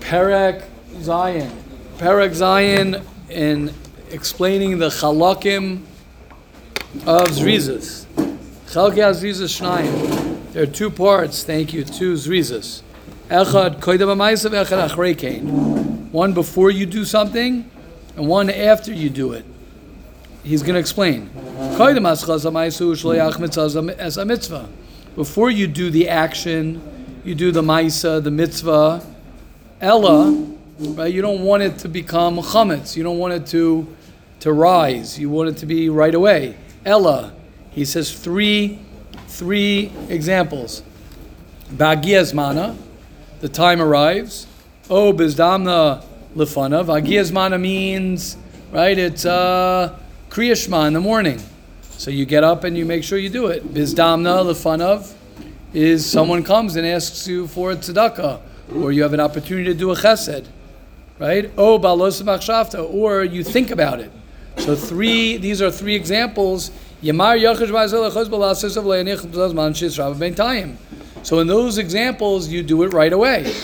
Perek Zayin. Perek Zayin in explaining the chalakim of Zrizas. Chalki Zrizas Shnayim. There are two parts, thank you, two Zrizas. Echad koidem ha'maisav, echad achrei One before you do something, and one after you do it. He's going to explain. Before you do the action, you do the maisa, the mitzvah, ella, right? You don't want it to become chametz. You don't want it to to rise. You want it to be right away. Ella, he says three three examples. Bagias mana, the time arrives. Oh, bizdamna lefanav. Bagias mana means right. It's uh, kriyashma in the morning. So you get up and you make sure you do it. Bizdamna lefanav is someone comes and asks you for a tzedakah, or you have an opportunity to do a chesed, right? Oh, balos or you think about it. So three, these are three examples. So in those examples, you do it right away.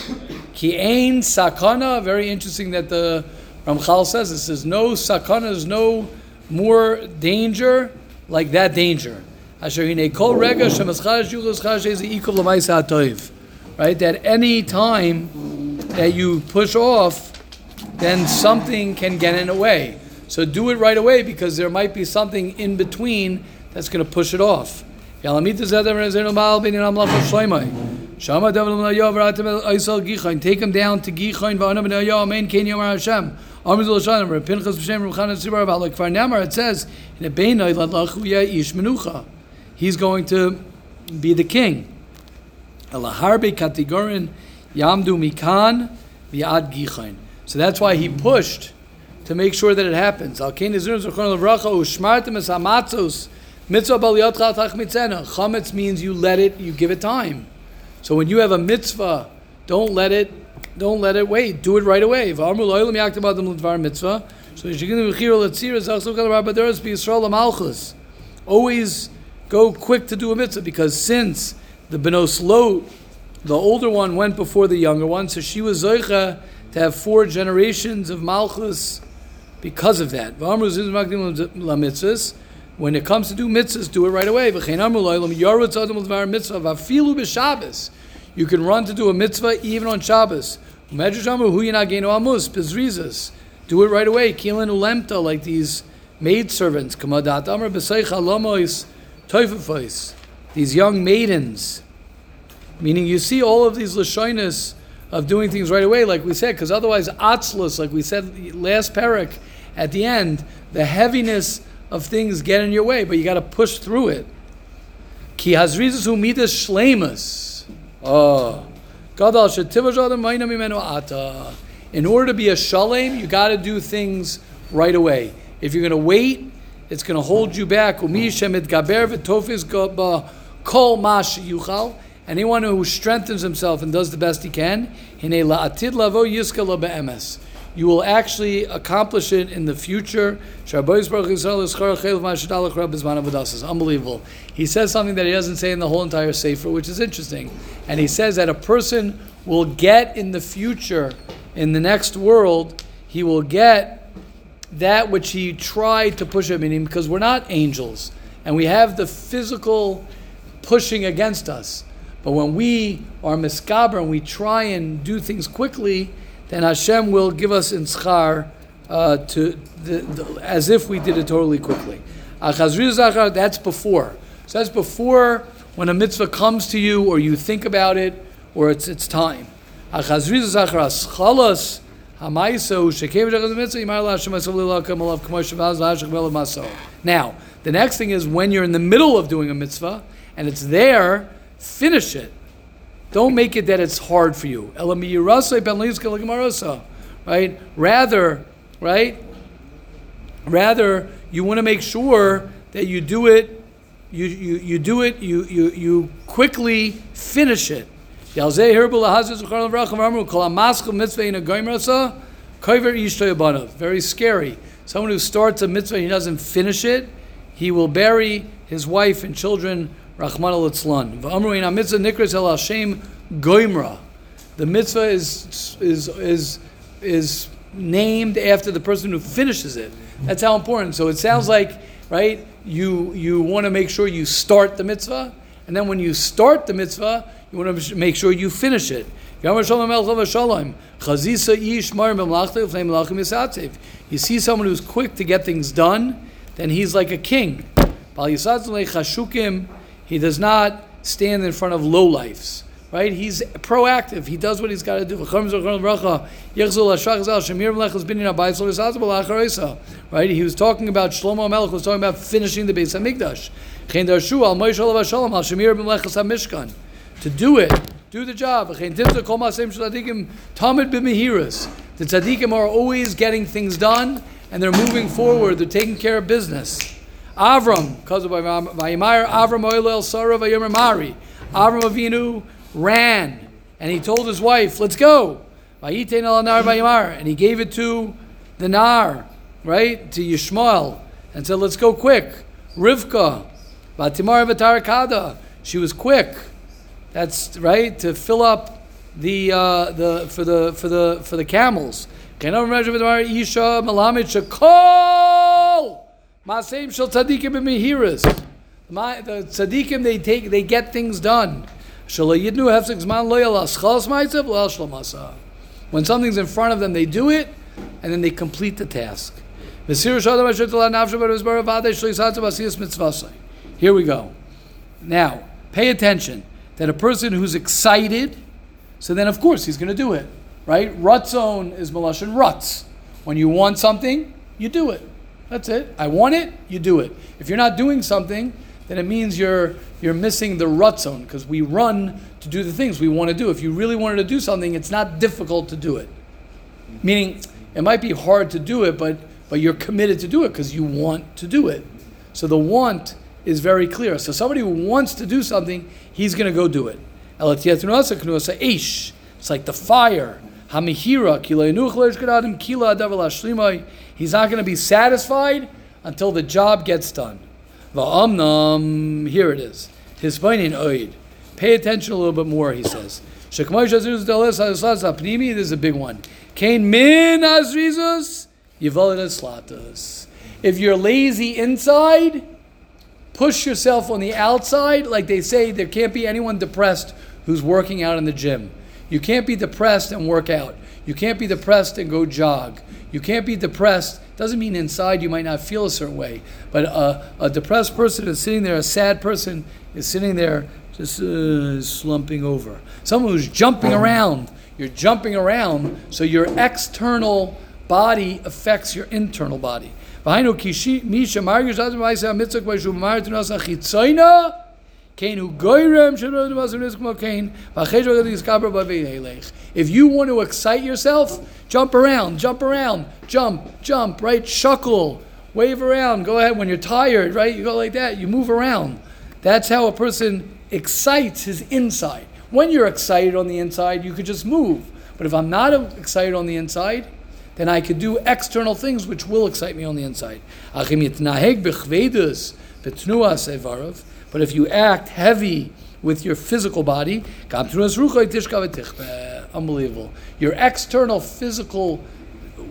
Ki ain sakana. Very interesting that the Ramchal says this. There's no sakana. There's no more danger like that danger. Right? That any time that you push off, then something can get in the way. So do it right away because there might be something in between that's going to push it off. Take him down to it says in a. He's going to be the king. Yamdu mikan viad. So that's why he pushed to make sure that it happens. Al mitzvah means you let it, you give it time. So when you have a mitzvah, don't let it don't let it wait. Do it right away. So Always go quick to do a mitzvah because since the Benos Lot, the older one went before the younger one, so she was zoicha to have four generations of malchus because of that. When it comes to do mitzvahs, do it right away. You can run to do a mitzvah even on Shabbos. Do it right away. Like these maid servants. These young maidens. Meaning you see all of these lashonis of doing things right away, like we said, because otherwise atzlus, like we said last parak, at the end, the heaviness of things get in your way, but you got to push through it. Ki hazrizas umidas shlemas. Oh. God, ata. in order to be a shalem, you got to do things right away. If you're going to wait, it's going to hold you back. Anyone who strengthens himself and does the best he can, you will actually accomplish it in the future. Unbelievable. He says something that he doesn't say in the whole entire Sefer, which is interesting. And he says that a person will get in the future, in the next world, he will get that which he tried to push him in, because we're not angels. And we have the physical pushing against us. But when we are miskaber and we try and do things quickly, then Hashem will give us in schar uh, to the, the, as if we did it totally quickly. That's before. So that's before when a mitzvah comes to you, or you think about it, or it's its time. Now, the next thing is when you're in the middle of doing a mitzvah and it's there, finish it. Don't make it that it's hard for you. Right? Rather, right? Rather, you want to make sure that you do it, you, you, you do it, you, you, you quickly finish it. Very scary. Someone who starts a mitzvah and he doesn't finish it, he will bury his wife and children Rahman al Itzlan. mitzvah nikras el Hashem the mitzvah is is is is named after the person who finishes it. That's how important. So it sounds like right. You you want to make sure you start the mitzvah, and then when you start the mitzvah, you want to make sure you finish it. You see someone who's quick to get things done, then he's like a king. He does not stand in front of lowlifes. Right? He's proactive. He does what he's got to do. Right? He was talking about Shlomo Melech was talking about finishing the Beis Hamikdash. To do it, do the job. The tzaddikim are always getting things done, and they're moving forward. They're taking care of business. Avram, because of Vayimar, Avram Oilel Sarah Vayomer Mari. Avram Avinu ran, and he told his wife, "Let's go." And he gave it to the Nar, right, to Yishmael, and said, "Let's go quick." Rivka, Vatimar Vatarakada, she was quick. That's right to fill up the uh, the for the for the for the camels. Maseim Shel Tzadikim B'Mehiras. The tzaddikim they take they get things done. When something's in front of them, they do it, and then they complete the task. Here we go. Now, pay attention that a person who's excited, so then of course he's going to do it, right? Rutzon is Malashan Rutz. When you want something, you do it. That's it. I want it, you do it. If you're not doing something, then it means you're you're missing the rutzon because we run to do the things we want to do. If you really wanted to do something, it's not difficult to do it. Meaning, it might be hard to do it, but but you're committed to do it because you want to do it. So the want is very clear. So somebody who wants to do something, he's going to go do it. It's like the fire. He's not going to be satisfied until the job gets done. Here it is. Oid. Pay attention a little bit more, he says. This is a big one. If you're lazy inside, push yourself on the outside. Like they say, there can't be anyone depressed who's working out in the gym. You can't be depressed and work out. You can't be depressed and go jog. You can't be depressed. Doesn't mean inside you might not feel a certain way. But a, a depressed person is sitting there, a sad person is sitting there just uh, slumping over. Someone who's jumping around. You're jumping around, so your external body affects your internal body. Kishi misha margish adam v'aysa mitzvah k'vay shu mar tunas achitzoyna kain hu goyrem kain v'achesh b'vei If you want to excite yourself, jump around, jump around, jump, jump, right? Shuckle, wave around, go ahead. When you're tired, right? You go like that, you move around. That's how a person excites his inside. When you're excited on the inside, you could just move. But if I'm not excited on the inside, then I could do external things which will excite me on the inside. But if you act heavy with your physical body, unbelievable. Your external physical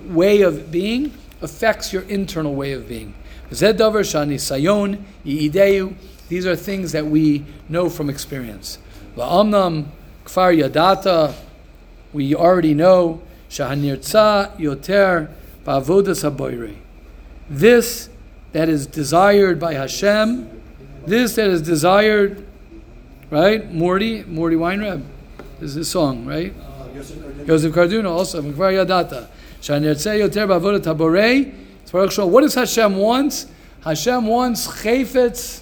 way of being affects your internal way of being. These are things that we know from experience. We already know Shahanirtza yoter ba'avodas haboire. This that is desired by Hashem, this that is desired, right? Morty, Morty Weinreb, this is his song, right? Uh, Yosef Karduner also, Mekvar Yadata. Shahanirtza yoter ba'avodas haboire. What does Hashem want? Hashem wants chayfetz,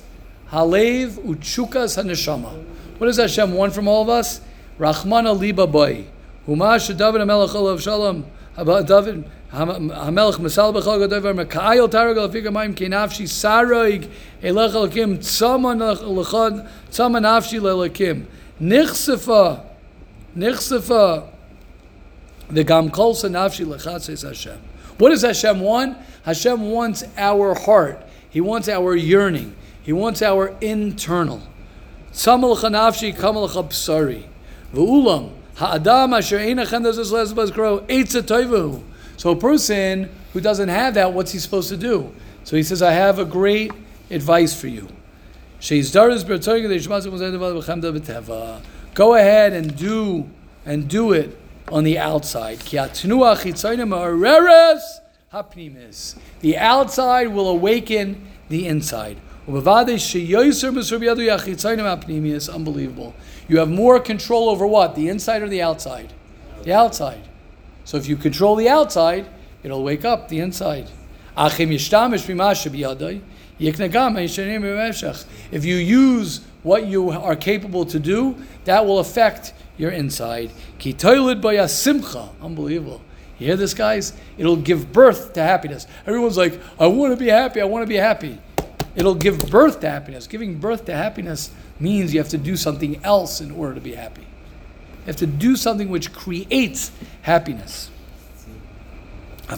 halev, uchukas haneshama. What does Hashem want from all of us? Rachmana liba boy. Humash David Hamelech Olav Shalom About David Hamelech Masal Bechal Gadover Mekayel Taragal Afika Maim Kinafshi Saroig Elech Elakim Tzama Lechad Tzama Nafshi Lelakim Nichsefa Nichsefa the Gam Kolsa Nafshi Lechat says Hashem. What does Hashem want? Hashem wants our heart. He wants our yearning. He wants our internal. Tzama Lechanafshi Kamal Psari. V'ulam Ha'adam asher. So a person who doesn't have that, what's he supposed to do? So he says, I have a great advice for you. Go ahead and do and do it on the outside. The outside will awaken the inside. Unbelievable. You have more control over what? The inside or the outside? The outside. So if you control the outside, it'll wake up the inside. If you use what you are capable to do, that will affect your inside. Unbelievable. You hear this, guys? It'll give birth to happiness. Everyone's like, I want to be happy, I want to be happy. It'll give birth to happiness. Giving birth to happiness means you have to do something else in order to be happy. You have to do something which creates happiness. So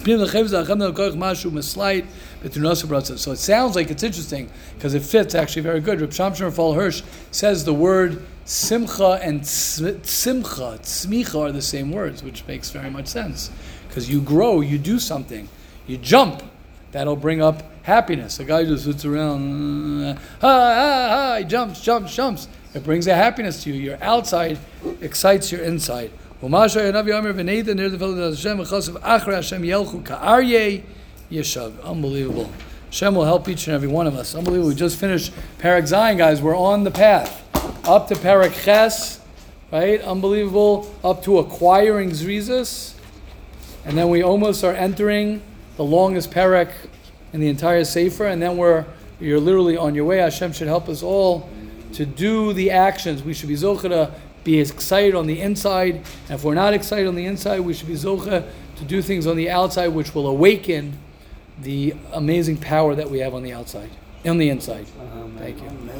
it sounds like it's interesting because it fits actually very good. Reb Shamshon Fall Hirsch says the word simcha and simcha, tzmicha are the same words, which makes very much sense because you grow, you do something, you jump, that'll bring up happiness. A guy just sits around, ha, ha, ha, he jumps, jumps, jumps. It brings a happiness to you. Your outside excites your inside. Unbelievable. Hashem will help each and every one of us. Unbelievable. We just finished Parak Zayin, guys. We're on the path. Up to Parak Ches, right? Unbelievable. Up to acquiring Zrizas. And then we almost are entering the longest Parak in the entire Sefer. And then we're, you're literally on your way. Hashem should help us all to do the actions. We should be zochah be excited on the inside. And if we're not excited on the inside, we should be zocha to do things on the outside, which will awaken the amazing power that we have on the outside, on the inside. Thank you.